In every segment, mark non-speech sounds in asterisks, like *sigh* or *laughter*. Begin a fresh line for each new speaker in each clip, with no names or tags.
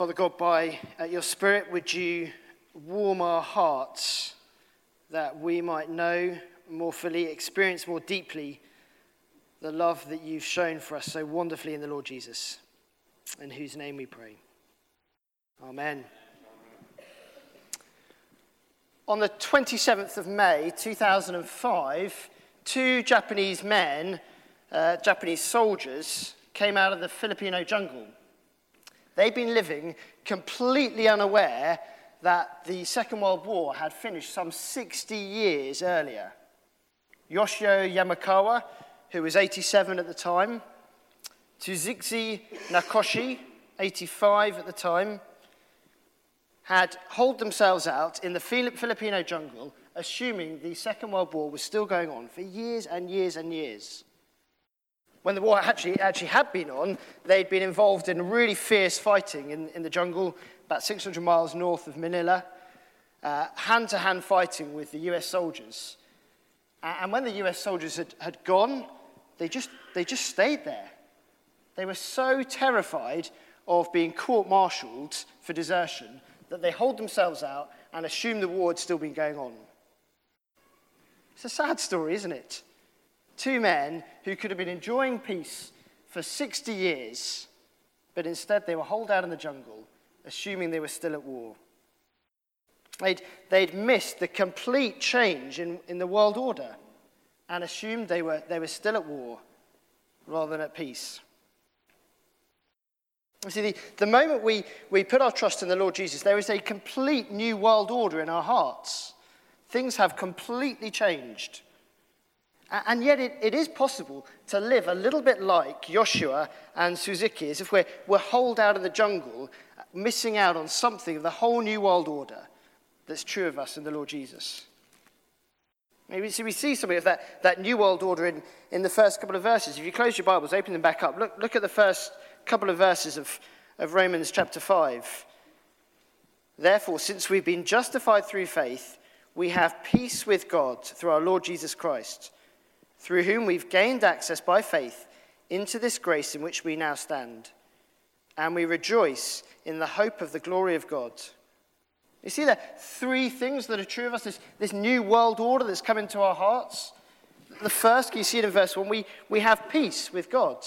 Father God, by uh, your Spirit, would you warm our hearts that we might know more fully, experience more deeply the love that you've shown for us so wonderfully in the Lord Jesus, in whose name we pray. Amen. On the 27th of May 2005, two Japanese men, uh, Japanese soldiers, came out of the Filipino jungle. They'd been living completely unaware that the Second World War had finished some 60 years earlier. Yoshio Yamakawa, who was 87 at the time, Tsuzuki Nakoshi, 85 at the time, had holed themselves out in the Filipino jungle, assuming the Second World War was still going on for years and years and years when the war actually, actually had been on, they'd been involved in really fierce fighting in, in the jungle, about 600 miles north of Manila, hand to hand fighting with the US soldiers. And when the US soldiers had, had gone, they just, they just stayed there. They were so terrified of being court martialed for desertion that they hold themselves out and assume the war had still been going on. It's a sad story, isn't it? Two men who could have been enjoying peace for 60 years, but instead they were holed out in the jungle, assuming they were still at war. They'd, they'd missed the complete change in, in the world order and assumed they were, they were still at war rather than at peace. You see, the, the moment we, we put our trust in the Lord Jesus, there is a complete new world order in our hearts. Things have completely changed. And yet, it, it is possible to live a little bit like Joshua and Suzuki, as if we're, we're holed out in the jungle, missing out on something of the whole new world order that's true of us in the Lord Jesus. Maybe see, we see something of that, that new world order in, in the first couple of verses. If you close your Bibles, open them back up, look, look at the first couple of verses of, of Romans chapter 5. Therefore, since we've been justified through faith, we have peace with God through our Lord Jesus Christ through whom we've gained access by faith into this grace in which we now stand. And we rejoice in the hope of the glory of God. You see there are three things that are true of us this, this new world order that's come into our hearts. The first, you see it in verse 1, we, we have peace with God.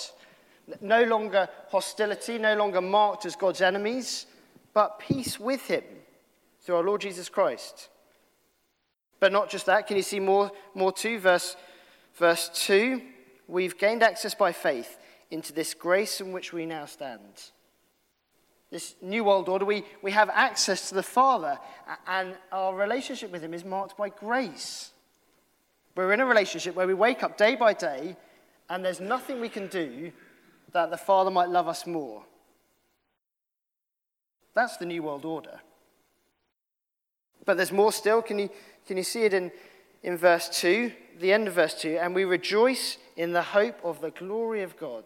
No longer hostility, no longer marked as God's enemies, but peace with Him through our Lord Jesus Christ. But not just that, can you see more, more too? Verse Verse 2 We've gained access by faith into this grace in which we now stand. This new world order, we, we have access to the Father, and our relationship with Him is marked by grace. We're in a relationship where we wake up day by day, and there's nothing we can do that the Father might love us more. That's the new world order. But there's more still. Can you, can you see it in, in verse 2? The end of verse 2 and we rejoice in the hope of the glory of God.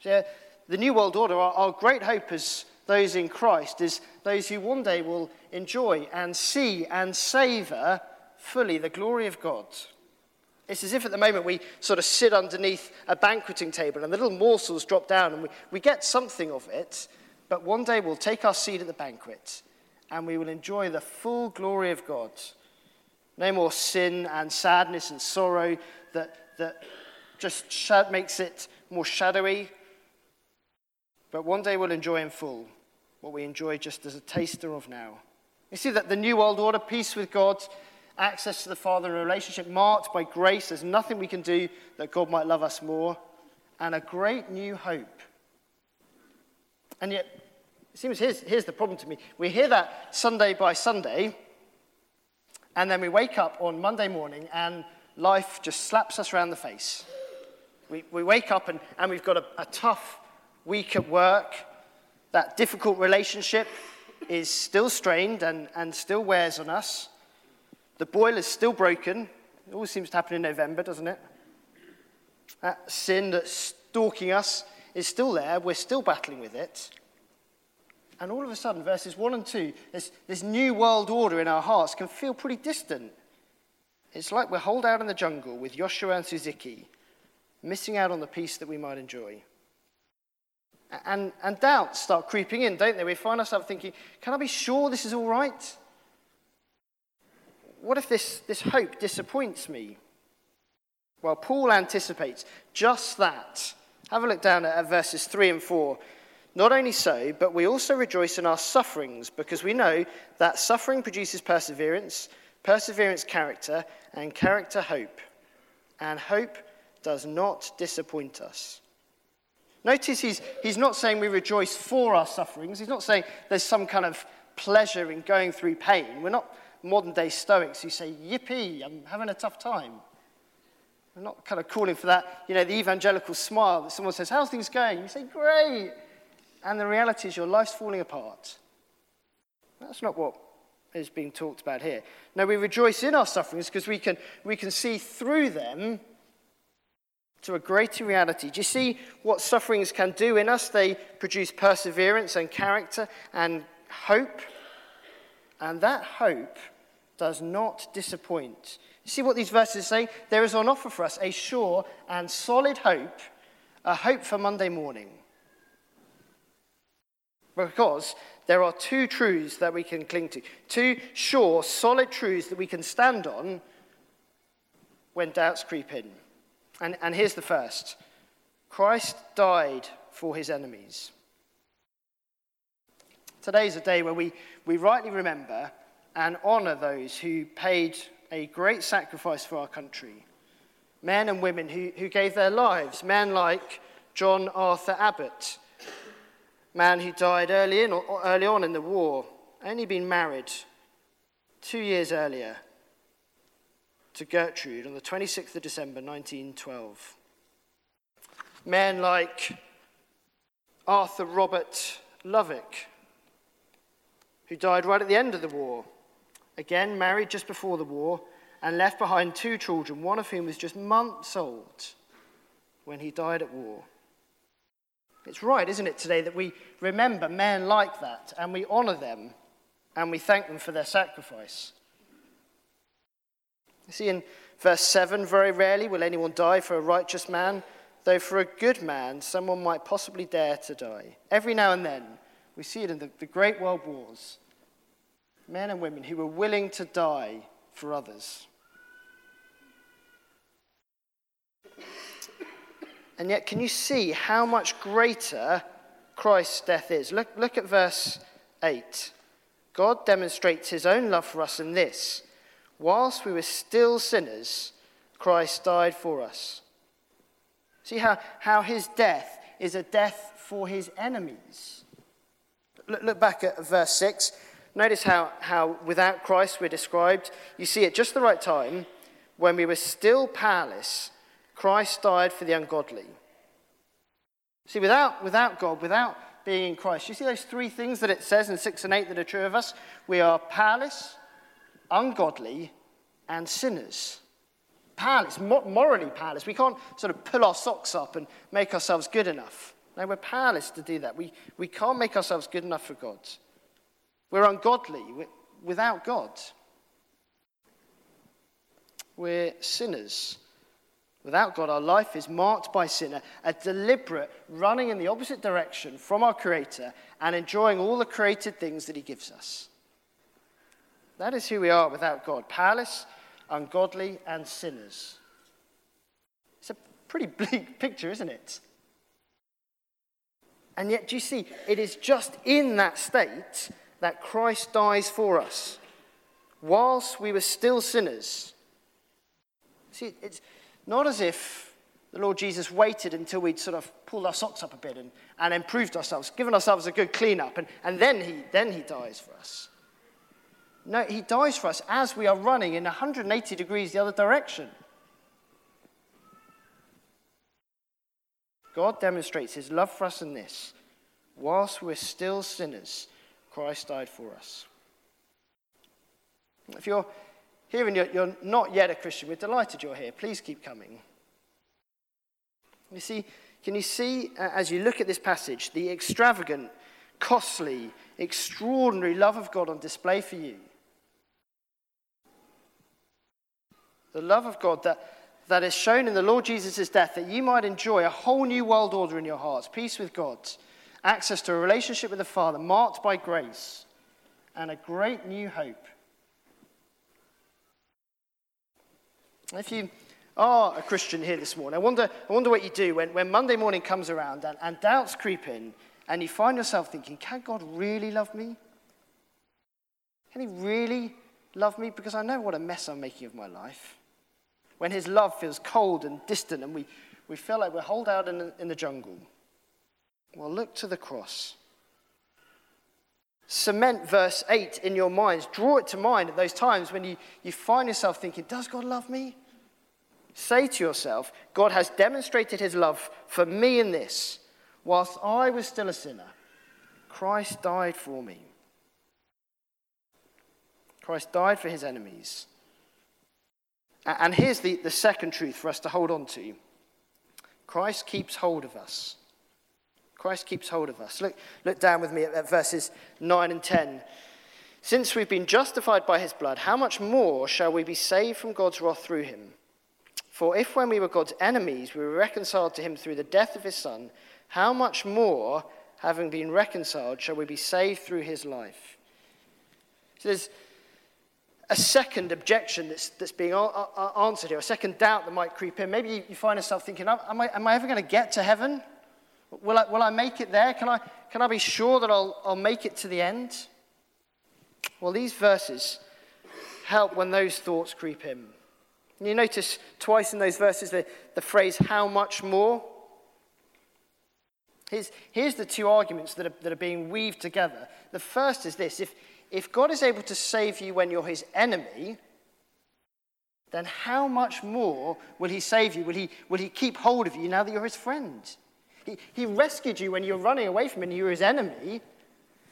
So, uh, the New World Order, our, our great hope as those in Christ, is those who one day will enjoy and see and savour fully the glory of God. It's as if at the moment we sort of sit underneath a banqueting table and the little morsels drop down and we, we get something of it, but one day we'll take our seat at the banquet and we will enjoy the full glory of God no more sin and sadness and sorrow that, that just makes it more shadowy. But one day we'll enjoy in full what we enjoy just as a taster of now. You see that the New World Order, peace with God, access to the Father, and a relationship marked by grace. There's nothing we can do that God might love us more. And a great new hope. And yet, it seems here's, here's the problem to me. We hear that Sunday by Sunday, and then we wake up on Monday morning and life just slaps us around the face. We, we wake up and, and we've got a, a tough week at work. That difficult relationship is still strained and, and still wears on us. The boiler's still broken. It always seems to happen in November, doesn't it? That sin that's stalking us is still there. We're still battling with it. And all of a sudden, verses 1 and 2, this, this new world order in our hearts can feel pretty distant. It's like we're holed out in the jungle with Joshua and Suzuki, missing out on the peace that we might enjoy. And, and doubts start creeping in, don't they? We find ourselves thinking, can I be sure this is all right? What if this, this hope disappoints me? Well, Paul anticipates just that. Have a look down at, at verses 3 and 4. Not only so, but we also rejoice in our sufferings because we know that suffering produces perseverance, perseverance, character, and character, hope. And hope does not disappoint us. Notice he's, he's not saying we rejoice for our sufferings. He's not saying there's some kind of pleasure in going through pain. We're not modern day Stoics who say, Yippee, I'm having a tough time. We're not kind of calling for that, you know, the evangelical smile that someone says, How's things going? You say, Great. And the reality is your life's falling apart. That's not what is being talked about here. No, we rejoice in our sufferings because we can, we can see through them to a greater reality. Do you see what sufferings can do in us? They produce perseverance and character and hope. And that hope does not disappoint. You see what these verses say? There is on offer for us a sure and solid hope, a hope for Monday morning. Because there are two truths that we can cling to, two sure, solid truths that we can stand on when doubts creep in. And, and here's the first Christ died for his enemies. Today is a day where we, we rightly remember and honour those who paid a great sacrifice for our country. Men and women who, who gave their lives, men like John Arthur Abbott, man who died early, in, early on in the war, only been married two years earlier to Gertrude on the 26th of December 1912. Men like Arthur Robert Lovick, who died right at the end of the war, again married just before the war, and left behind two children, one of whom was just months old when he died at war. It's right, isn't it, today that we remember men like that and we honour them and we thank them for their sacrifice. You see, in verse 7, very rarely will anyone die for a righteous man, though for a good man, someone might possibly dare to die. Every now and then, we see it in the, the great world wars men and women who were willing to die for others. And yet, can you see how much greater Christ's death is? Look, look at verse 8. God demonstrates his own love for us in this whilst we were still sinners, Christ died for us. See how, how his death is a death for his enemies. Look, look back at verse 6. Notice how, how without Christ we're described. You see, at just the right time, when we were still powerless, Christ died for the ungodly. See, without, without God, without being in Christ, you see those three things that it says in 6 and 8 that are true of us? We are powerless, ungodly, and sinners. Powerless, morally powerless. We can't sort of pull our socks up and make ourselves good enough. No, we're powerless to do that. We, we can't make ourselves good enough for God. We're ungodly we're, without God. We're sinners. Without God, our life is marked by sin, a deliberate running in the opposite direction from our Creator and enjoying all the created things that He gives us. That is who we are without God powerless, ungodly, and sinners. It's a pretty *laughs* bleak picture, isn't it? And yet, do you see, it is just in that state that Christ dies for us. Whilst we were still sinners. See, it's not as if the Lord Jesus waited until we'd sort of pulled our socks up a bit and, and improved ourselves, given ourselves a good clean up, and, and then, he, then he dies for us. No, he dies for us as we are running in 180 degrees the other direction. God demonstrates his love for us in this. Whilst we're still sinners, Christ died for us. If you're here and you're, you're not yet a Christian, we're delighted you're here. Please keep coming. You see, can you see, uh, as you look at this passage, the extravagant, costly, extraordinary love of God on display for you? The love of God that, that is shown in the Lord Jesus' death, that you might enjoy a whole new world order in your hearts, peace with God, access to a relationship with the Father marked by grace and a great new hope. If you are a Christian here this morning, I wonder, I wonder what you do when, when Monday morning comes around and, and doubts creep in and you find yourself thinking, can God really love me? Can He really love me? Because I know what a mess I'm making of my life. When His love feels cold and distant and we, we feel like we're holed out in the, in the jungle. Well, look to the cross. Cement verse 8 in your minds. Draw it to mind at those times when you, you find yourself thinking, Does God love me? Say to yourself, God has demonstrated his love for me in this. Whilst I was still a sinner, Christ died for me. Christ died for his enemies. And here's the, the second truth for us to hold on to Christ keeps hold of us. Christ keeps hold of us. Look, look down with me at, at verses 9 and 10. Since we've been justified by his blood, how much more shall we be saved from God's wrath through him? For if when we were God's enemies, we were reconciled to him through the death of his Son, how much more, having been reconciled, shall we be saved through his life? So there's a second objection that's, that's being answered here, a second doubt that might creep in. Maybe you find yourself thinking, am I, am I ever going to get to heaven? Will I, will I make it there? Can I, can I be sure that I'll, I'll make it to the end? Well, these verses help when those thoughts creep in. And you notice twice in those verses the, the phrase, how much more? Here's, here's the two arguments that are, that are being weaved together. The first is this if, if God is able to save you when you're his enemy, then how much more will he save you? Will he, will he keep hold of you now that you're his friend? He, he rescued you when you were running away from him and you were his enemy.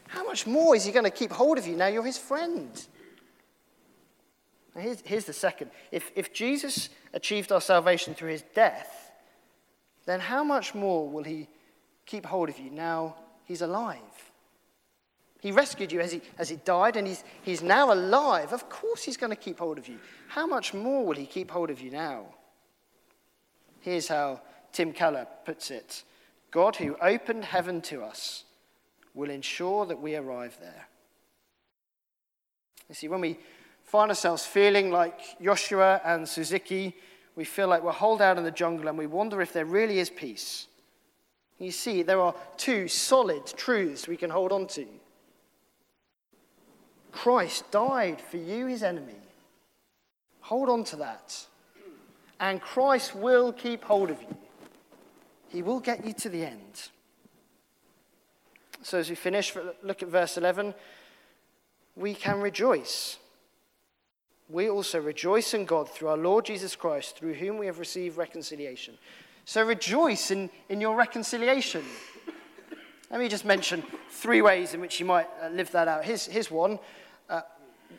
How much more is he going to keep hold of you now you're his friend? Here's, here's the second. If, if Jesus achieved our salvation through his death, then how much more will he keep hold of you now he's alive? He rescued you as he, as he died, and he's, he's now alive. Of course, he's going to keep hold of you. How much more will he keep hold of you now? Here's how Tim Keller puts it God, who opened heaven to us, will ensure that we arrive there. You see, when we find ourselves feeling like Joshua and Suzuki. We feel like we're holed out in the jungle and we wonder if there really is peace. You see, there are two solid truths we can hold on to. Christ died for you, his enemy. Hold on to that. And Christ will keep hold of you. He will get you to the end. So, as we finish, look at verse 11. We can rejoice we also rejoice in God through our Lord Jesus Christ, through whom we have received reconciliation. So rejoice in, in your reconciliation. Let me just mention three ways in which you might uh, live that out. Here's, here's one. Uh,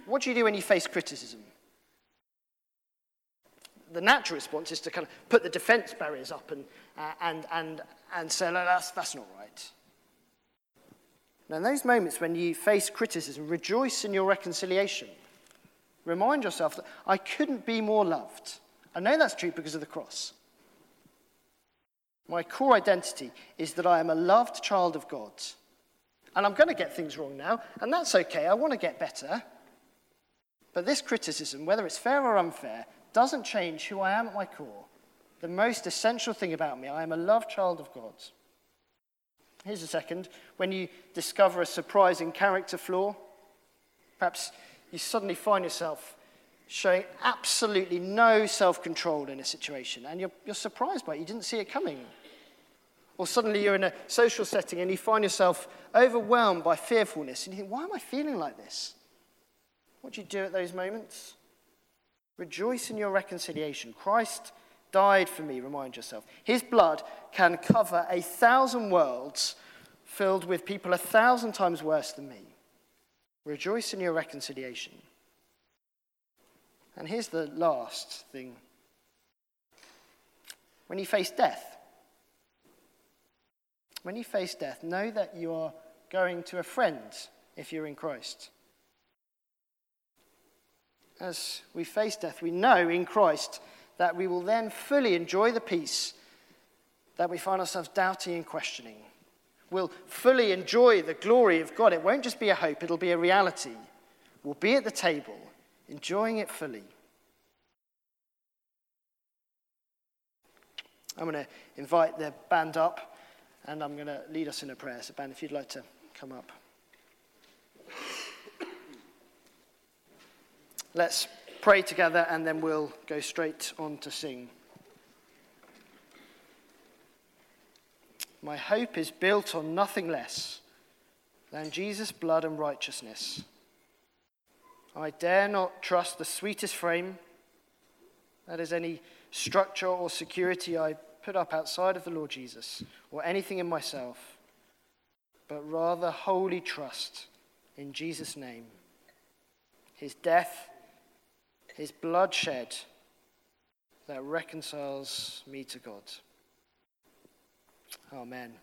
what do you do when you face criticism? The natural response is to kind of put the defense barriers up and, uh, and, and, and say, no, that's, that's not right. Now, in those moments when you face criticism, rejoice in your reconciliation. Remind yourself that I couldn't be more loved. I know that's true because of the cross. My core identity is that I am a loved child of God. And I'm going to get things wrong now, and that's okay. I want to get better. But this criticism, whether it's fair or unfair, doesn't change who I am at my core. The most essential thing about me, I am a loved child of God. Here's a second. When you discover a surprising character flaw, perhaps you suddenly find yourself showing absolutely no self control in a situation, and you're, you're surprised by it. You didn't see it coming. Or suddenly you're in a social setting and you find yourself overwhelmed by fearfulness, and you think, why am I feeling like this? What do you do at those moments? Rejoice in your reconciliation. Christ died for me, remind yourself. His blood can cover a thousand worlds filled with people a thousand times worse than me. Rejoice in your reconciliation. And here's the last thing when you face death, when you face death, know that you are going to a friend if you're in Christ. As we face death, we know in Christ that we will then fully enjoy the peace that we find ourselves doubting and questioning. We'll fully enjoy the glory of God. It won't just be a hope, it'll be a reality. We'll be at the table, enjoying it fully. I'm going to invite the band up and I'm going to lead us in a prayer. So, band, if you'd like to come up. Let's pray together and then we'll go straight on to sing. My hope is built on nothing less than Jesus' blood and righteousness. I dare not trust the sweetest frame, that is, any structure or security I put up outside of the Lord Jesus or anything in myself, but rather wholly trust in Jesus' name, his death, his blood shed that reconciles me to God. Amen.